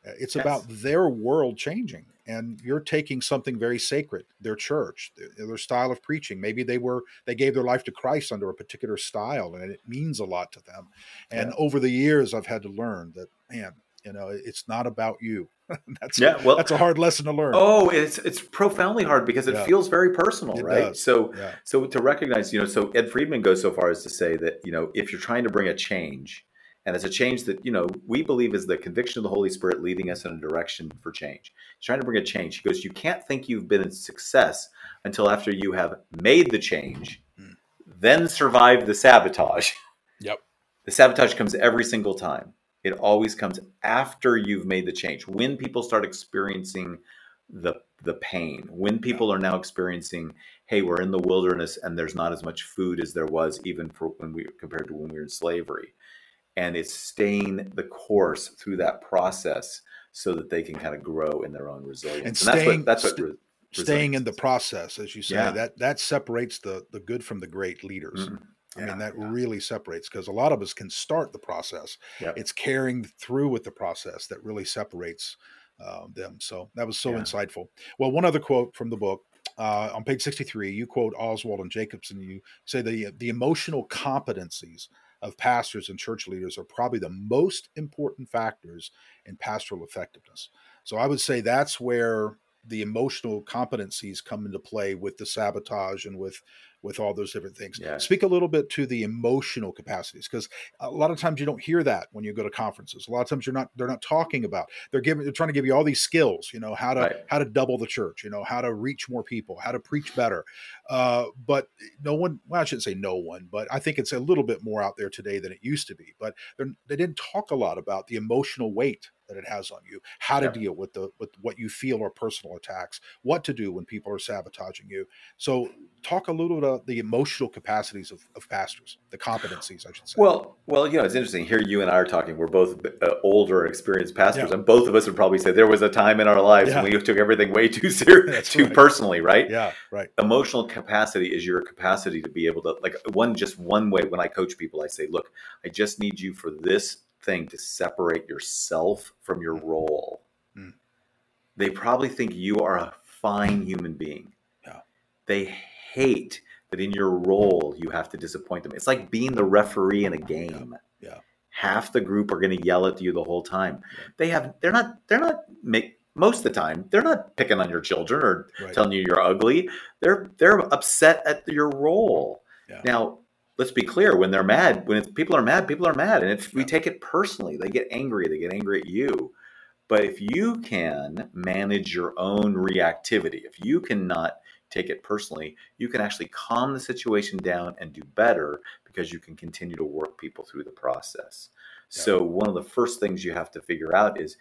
Uh, It's Yes. about their world changing, and you're taking something very sacred, their church, their, their style of preaching. Maybe they were they gave their life to Christ under a particular style, and it means a lot to them. And Yeah. over the years, I've had to learn that, man, you know, it's not about you. that's Yeah, well- that's a hard lesson to learn. Oh, it's it's profoundly hard because it Yeah. feels very personal, It right? does. So Yeah. so to recognize, you know, so Ed Friedman goes so far as to say that, you know, if you're trying to bring a change, and it's a change that, you know, we believe is the conviction of the Holy Spirit leading us in a direction for change. He's trying to bring a change. He goes, you can't think you've been a success until after you have made the change, Mm. then survive the sabotage. Yep. The sabotage comes every single time. It always comes after you've made the change. When people start experiencing the the pain, when people are now experiencing, hey, we're in the wilderness and there's not as much food as there was even for when we compared to when we were in slavery. And it's staying the course through that process so that they can kind of grow in their own resilience. And that's staying- what that's what st- re- Staying in the process, as you say, Yeah. that that separates the the good from the great leaders. Mhm. I Yeah, mean, that yeah. really separates because a lot of us can start the process. Yep. It's carrying through with the process that really separates uh, them. So that was so Yeah. insightful. Well, one other quote from the book uh, on page 63, you quote Oswald and Jacobson. You say the the emotional competencies of pastors and church leaders are probably the most important factors in pastoral effectiveness. So I would say that's where the emotional competencies come into play with the sabotage and with with all those different things. Yes. Speak a little bit to the emotional capacities because a lot of times you don't hear that when you go to conferences. A lot of times you're not they're not talking about. They're giving they're trying to give you all these skills, you know, how to Right. how to double the church, you know, how to reach more people, how to preach better. Uh, but no one, well, I shouldn't say no one, but I think it's a little bit more out there today than it used to be. But they're, they didn't talk a lot about the emotional weight that it has on you, how to deal with the with what you feel are personal attacks, what to do when people are sabotaging you. So, talk a little about the emotional capacities of, of pastors, the competencies, I should say. Well, well, you know, it's interesting. Here, you and I are talking. We're both uh, older, experienced pastors, Yeah. and both of us would probably say there was a time in our lives Yeah. when we took everything way too serious, too right. personally, right? yeah, right. Emotional capacity is your capacity to be able to, like, one just one way. When I coach people, I say, "Look, I just need you for this thing to separate yourself from your role." Mm. They probably think you are a fine human being. Yeah. They hate that in your role you have to disappoint them. It's like being the referee in a game. Yeah. Half the group are going to yell at you the whole time. Yeah. They have they're not they're not make most of the time they're not picking on your children or Right. telling you you're ugly. They're they're upset at your role. Yeah. Now, let's be clear, when they're mad, when it's, people are mad, people are mad and if we take it personally, they get angry, they get angry at you. But if you can manage your own reactivity, if you cannot take it personally, you can actually calm the situation down and do better because you can continue to work people through the process. Yeah. So, one of the first things you have to figure out is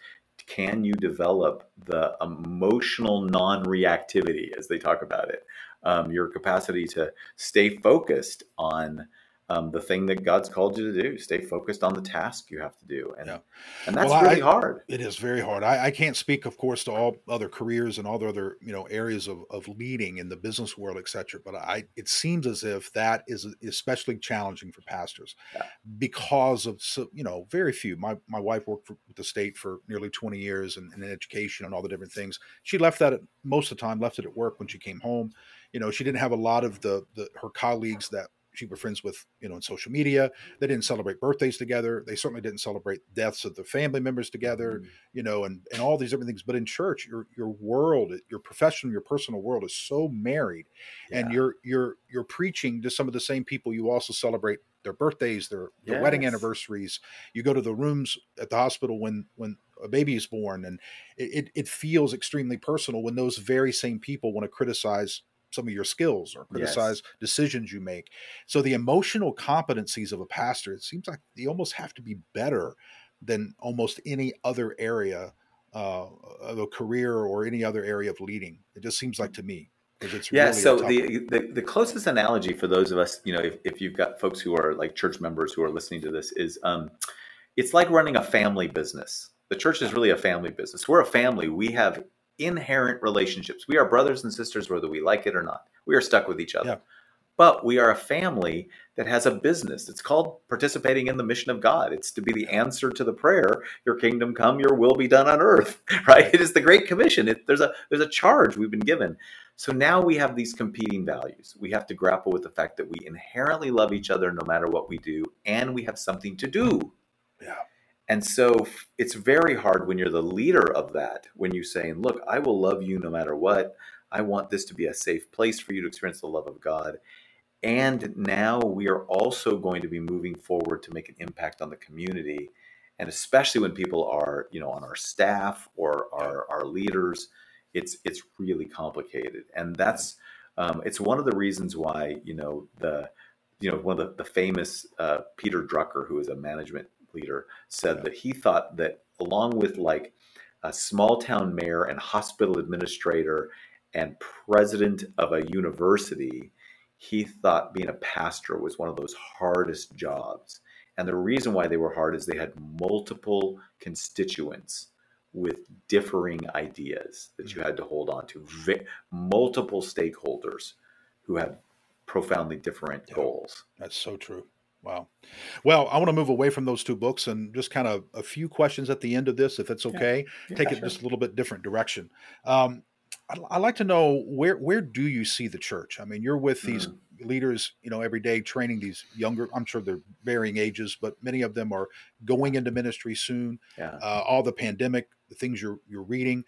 can you develop the emotional non reactivity, as they talk about it? Um, your capacity to stay focused on um, the thing that God's called you to do, stay focused on the task you have to do. And, Yeah. and that's Well, really I- hard. It is very hard. I, I can't speak, of course, to all other careers and all the other you know areas of, of leading in the business world, et cetera. But I, it seems as if that is especially challenging for pastors Yeah. because of so, you know very few. My my wife worked for, with the state for nearly twenty years and in, education and all the different things. She left that at, most of the time, left it at work when she came home. You know, she didn't have a lot of the the her colleagues that she was friends with, you know, in social media. They didn't celebrate birthdays together. They certainly didn't celebrate deaths of their family members together mm-hmm. you know, and and all these different things. But in church, your your world, your professional, your personal world is so married, and you're you're you're preaching to some of the same people you also celebrate their birthdays, their their wedding anniversaries. You go to the rooms at the hospital when when a baby is born, and it, it feels extremely personal when those very same people want to criticize some of your skills or criticize decisions you make. So the emotional competencies of a pastor, it seems like they almost have to be better than almost any other area uh, of a career or any other area of leading. It just seems like to me because it's Yeah. really so the, the the closest analogy for those of us, you know, if, if you've got folks who are like church members who are listening to this, is um, it's like running a family business. The church is really a family business. We're a family. We have inherent relationships. We are brothers and sisters, whether we like it or not. We are stuck with each other. Yeah. But we are a family that has a business. It's called participating in the mission of God. It's to be the answer to the prayer, "Your kingdom come, Your will be done on earth." Right? It is the Great Commission. It, there's a there's a charge we've been given. So now we have these competing values. We have to grapple with the fact that we inherently love each other no matter what we do, and we have something to do. yeah, And so it's very hard when you're the leader of that, when you're saying, look, I will love you no matter what. I want this to be a safe place for you to experience the love of God. And now we are also going to be moving forward to make an impact on the community. And especially when people are, you know, on our staff or our, our leaders, it's it's really complicated. And that's um, it's one of the reasons why, you know, the you know, one of the, the famous uh, Peter Drucker, who is a management leader, said that he thought that along with like a small town mayor and hospital administrator and president of a university, he thought being a pastor was one of those hardest jobs. And the reason why they were hard is they had multiple constituents with differing ideas that you mm-hmm. had to hold on to, multiple stakeholders who had profoundly different Yeah. goals. that's so true. Wow. Well, I want to move away from those two books and just kind of a few questions at the end of this, if it's Yeah. okay. Take it sure. just a little bit different direction. Um, I'd, I'd like to know where where do you see the church? I mean, you're with these Mm. leaders, you know, every day training these younger. I'm sure they're varying ages, but many of them are going into ministry soon. Yeah. Uh, all the pandemic, the things you're you're reading,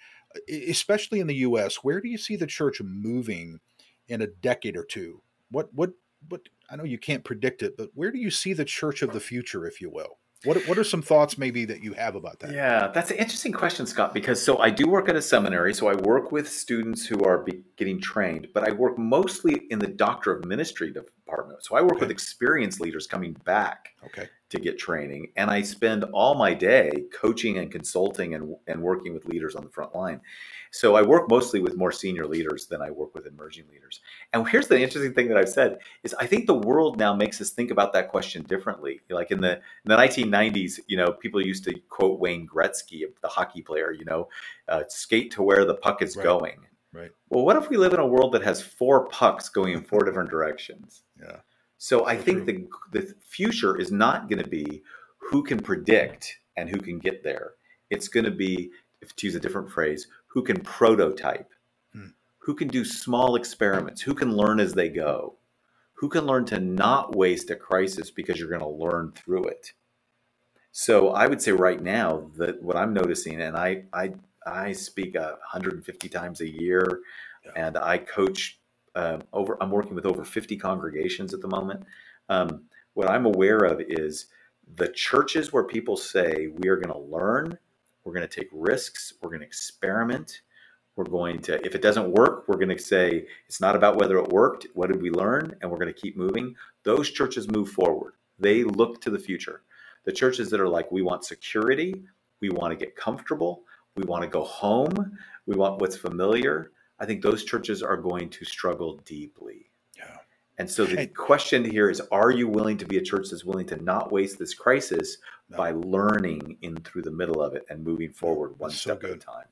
e- especially in the U.S. Where do you see the church moving in a decade or two? What what what? I know you can't predict it, but where do you see the church of the future, if you will? What what are some thoughts maybe that you have about that? Yeah, that's an interesting question, Scott, because so I do work at a seminary, so I work with students who are be, getting trained, but I work mostly in the doctor of ministry department. So I work with Okay. experienced leaders coming back Okay. to get training, and I spend all my day coaching and consulting and, and working with leaders on the front line. So I work mostly with more senior leaders than I work with emerging leaders. And here's the interesting thing that I've said is I think the world now makes us think about that question differently. Like in the in the 1990s, you know, people used to quote Wayne Gretzky, the hockey player, you know, uh, skate to where the puck is Right. going. Right. Well, what if we live in a world that has four pucks going in four different directions? Yeah. So I So think the the future is not going to be who can predict and who can get there. It's going to be, if to use a different phrase, who can prototype, Hmm. who can do small experiments, who can learn as they go, who can learn to not waste a crisis because you're going to learn through it. So I would say right now that what I'm noticing, and I I I speak uh, 150 times a year, Yeah. and I coach um, over. I'm working with over 50 congregations at the moment. Um, what I'm aware of is the churches where people say we are going to learn, we're going to take risks, we're going to experiment, we're going to. If it doesn't work, we're going to say it's not about whether it worked. What did we learn? And we're going to keep moving. Those churches move forward. They look to the future. The churches that are like, we want security, we want to get comfortable, we want to go home, we want what's familiar. I think those churches are going to struggle deeply. And so the question here is are you willing to be a church that's willing to not waste this crisis No. by learning in through the middle of it and moving forward one so step at a good. time?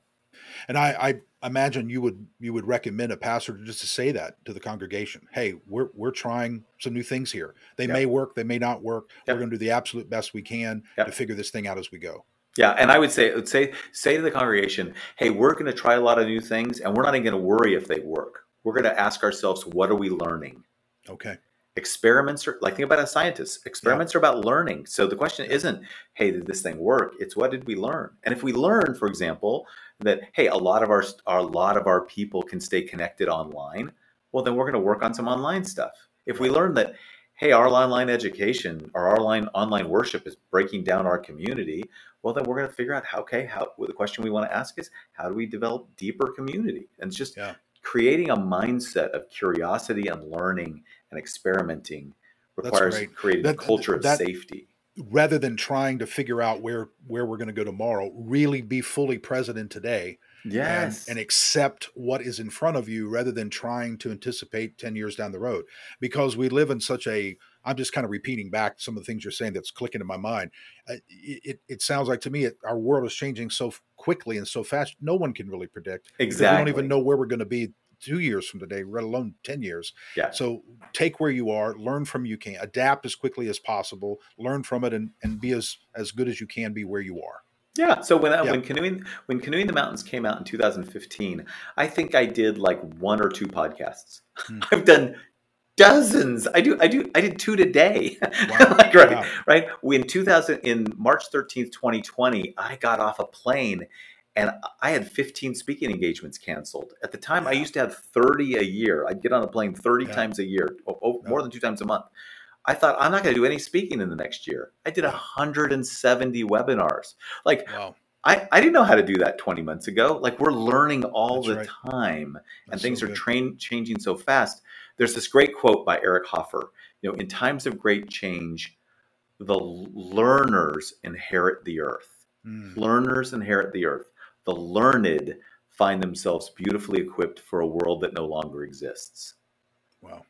And I, I imagine you would you would recommend a pastor just to say that to the congregation. Hey, we're we're trying some new things here. They Yeah. may work, they may not work. Yep. We're going to do the absolute best we can Yep. to figure this thing out as we go. Yeah, and I would say would say say to the congregation, "Hey, we're going to try a lot of new things, and we're not even going to worry if they work. We're going to ask ourselves, what are we learning? Okay. Experiments are like think about a scientist. Experiments are about learning. So the question isn't, "Hey, did this thing work?" It's what did we learn? And if we learn, for example, that hey, a lot of our a lot of our people can stay connected online, well, then we're going to work on some online stuff. If we learn that hey, our online education or our online online worship is breaking down our community, well, then we're going to figure out how. Okay, how well, the question we want to ask is how do we develop deeper community? And it's just Yeah. Creating a mindset of curiosity and learning and experimenting requires creating That- a culture of that- safety. Rather than trying to figure out where where we're going to go tomorrow, really be fully present in today Yes. and, and accept what is in front of you rather than trying to anticipate 10 years down the road because we live in such a i'm just kind of repeating back some of the things you're saying that's clicking in my mind Uh, it, it, it sounds like to me it, our world is changing so quickly and so fast no one can really predict Exactly. we don't even know where we're going to be two years from today let alone 10 years Yeah. so take where you are learn from you can adapt as quickly as possible learn from it and, and be as as good as you can be where you are Yeah. So when Yeah. when canoeing when canoeing the mountains came out in 2015, I think I did like one or two podcasts. Hmm. I've done dozens. I do. I do. I did two today. Wow. like, right. Wow. Right. When 2000 in March 13th, 2020, I got off a plane. And I had 15 speaking engagements canceled. At the time, I used to have 30 a year. I'd get on a plane 30 Yeah. times a year, o- o- Yeah. more than two times a month. I thought I'm not going to do any speaking in the next year. I did 170 webinars. Like wow I, I didn't know how to do that 20 months ago. Like we're learning all That's the right. time and That's things so are train, changing so fast. There's this great quote by Eric Hoffer. You know, in times of great change, the learners inherit the earth. Mm, Learners inherit the earth. The learned find themselves beautifully equipped for a world that no longer exists. wow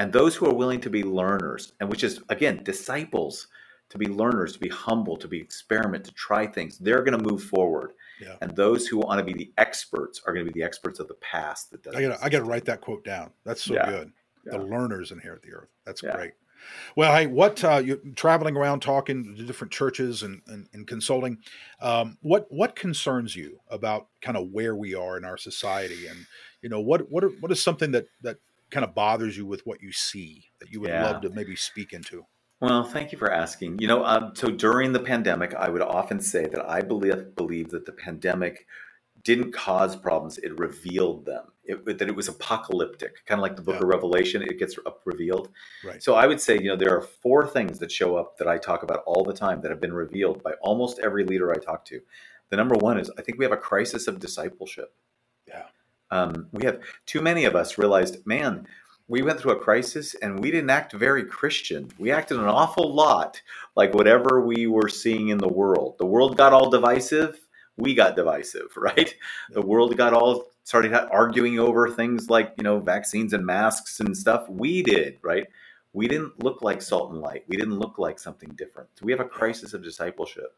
And those who are willing to be learners, and which is again disciples, to be learners, to be humble, to be experiment, to try things, they're going to move forward. Yeah. And those who want to be the experts are going to be the experts of the past. That I gotta, I gotta write that quote down. That's so Yeah. good. The Yeah. learners inherit the earth. That's great. Well, hey, what uh, you're traveling around talking to different churches and, and, and consulting. Um, what what concerns you about kind of where we are in our society, and you know what what are, what is something that that kind of bothers you with what you see that you would love to maybe speak into? Well, thank you for asking. You know, um, so during the pandemic, I would often say that I believe believe that the pandemic didn't cause problems; it revealed them. It, that it was apocalyptic, kind of like the Book Yeah. of Revelation. It gets up revealed. Right. So I would say, you know, there are four things that show up that I talk about all the time that have been revealed by almost every leader I talk to. The number one is I think we have a crisis of discipleship. Yeah. Um, we have too many of us realized, man, we went through a crisis and we didn't act very Christian. We acted an awful lot like whatever we were seeing in the world. The world got all divisive, we got divisive, right? The world got all started arguing over things like, you know, vaccines and masks and stuff. We did, right? We didn't look like salt and light. We didn't look like something different. So we have a crisis of discipleship.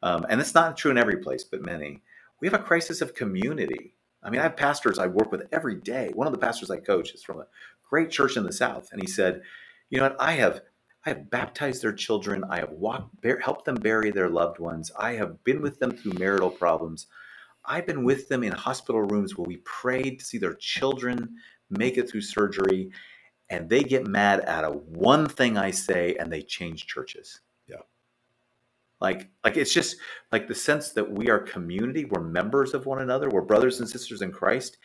Um, and it's not true in every place, but many. We have a crisis of community. I mean, I have pastors I work with every day. One of the pastors I coach is from a great church in the South, and he said, "You know what? I have, I have baptized their children. I have walked, bear, helped them bury their loved ones. I have been with them through marital problems. I've been with them in hospital rooms where we prayed to see their children make it through surgery, and they get mad at a one thing I say, and they change churches." Yeah, like like it's just like the sense that we are community we're members of one another we're brothers and sisters in christ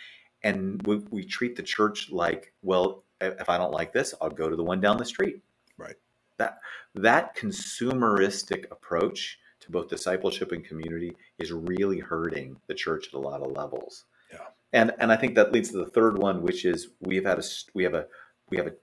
and we, we treat the church like well if i don't like this i'll go to the one down the street. Right. That that consumeristic approach to both discipleship and community is really hurting the church at a lot of levels. Yeah. And and i think that leads to the third one which is we've had a we have a we have a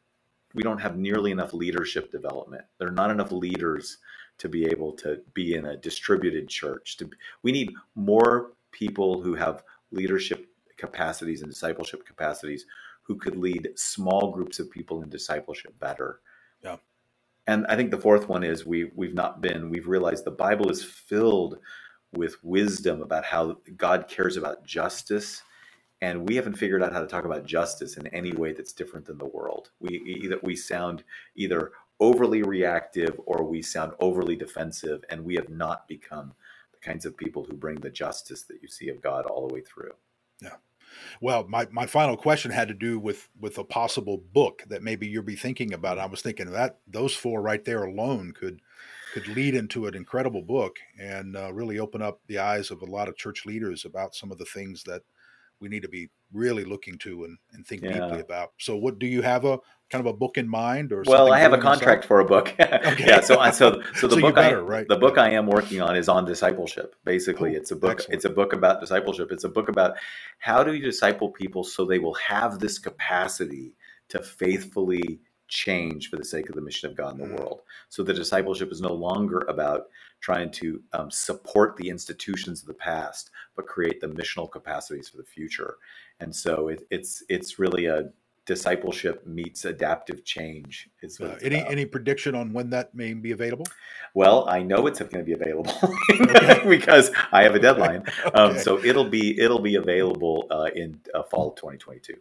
we don't have nearly enough leadership development. There are not enough leaders to be able to be in a distributed church. To we need more people who have leadership capacities and discipleship capacities who could lead small groups of people in discipleship better. Yeah. And I think the fourth one is we we've not been we've realized the Bible is filled with wisdom about how God cares about justice and we haven't figured out how to talk about justice in any way that's different than the world. We either we sound either overly reactive or we sound overly defensive, and we have not become the kinds of people who bring the justice that you see of God all the way through. Yeah. Well, my, my final question had to do with with a possible book that maybe you'll be thinking about. I was thinking that those four right there alone could could lead into an incredible book and uh, really open up the eyes of a lot of church leaders about some of the things that we need to be really looking to and, and think yeah. deeply about. So, what do you have a kind of a book in mind, or well, I have a contract for a book. okay. yeah, so so so the so book better, I right? the book. I am working on is on discipleship. Basically, it's a book. Excellent. It's a book about discipleship. It's a book about how do you disciple people so they will have this capacity to faithfully change for the sake of the mission of God in the mm. world. So the discipleship is no longer about trying to um, support the institutions of the past, but create the missional capacities for the future. And so it, it's it's really a discipleship meets adaptive change. Is uh, any about. any prediction on when that may be available? Well, I know it's going to be available because I have a deadline. Um, okay. um, so it'll be it'll be available uh, in uh, fall of 2022.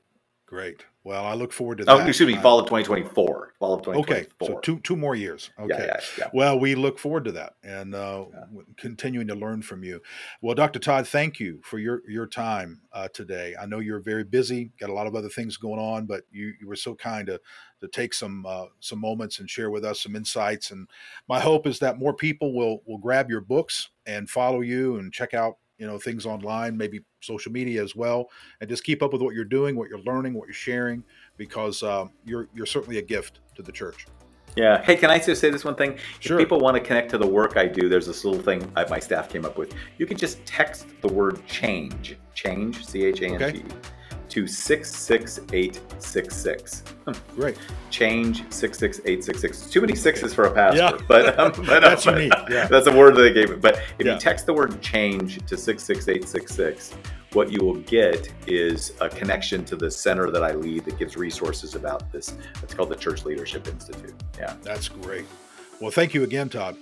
Great. Well, I look forward to oh, that. Oh, excuse me, fall of 2024. Fall of 2024. Okay, so two two more years. Okay. Yeah, yeah, yeah. Well, we look forward to that and uh, continuing to learn from you. Well, Dr. Tod, thank you for your your time uh, today. I know you're very busy, got a lot of other things going on, but you you were so kind to to take some uh, some moments and share with us some insights. And my hope is that more people will will grab your books and follow you and check out you know things online maybe social media as well and just keep up with what you're doing what you're learning what you're sharing because uh, you're you're certainly a gift to the church yeah. Hey, can I just say this one thing? Sure. If people want to connect to the work I do, there's this little thing my staff came up with. You can just text the word change, change, C H A N G, to 66866. Great. Change 66866. Too many sixes for a pastor, yeah. but, um, but that's um, unique. Yeah. That's a word that they gave me. But if yeah. you text the word change to 66866, what you will get is a connection to the center that I lead that gives resources about this. It's called the Church Leadership Institute. Yeah. That's great. Well, thank you again, Tod.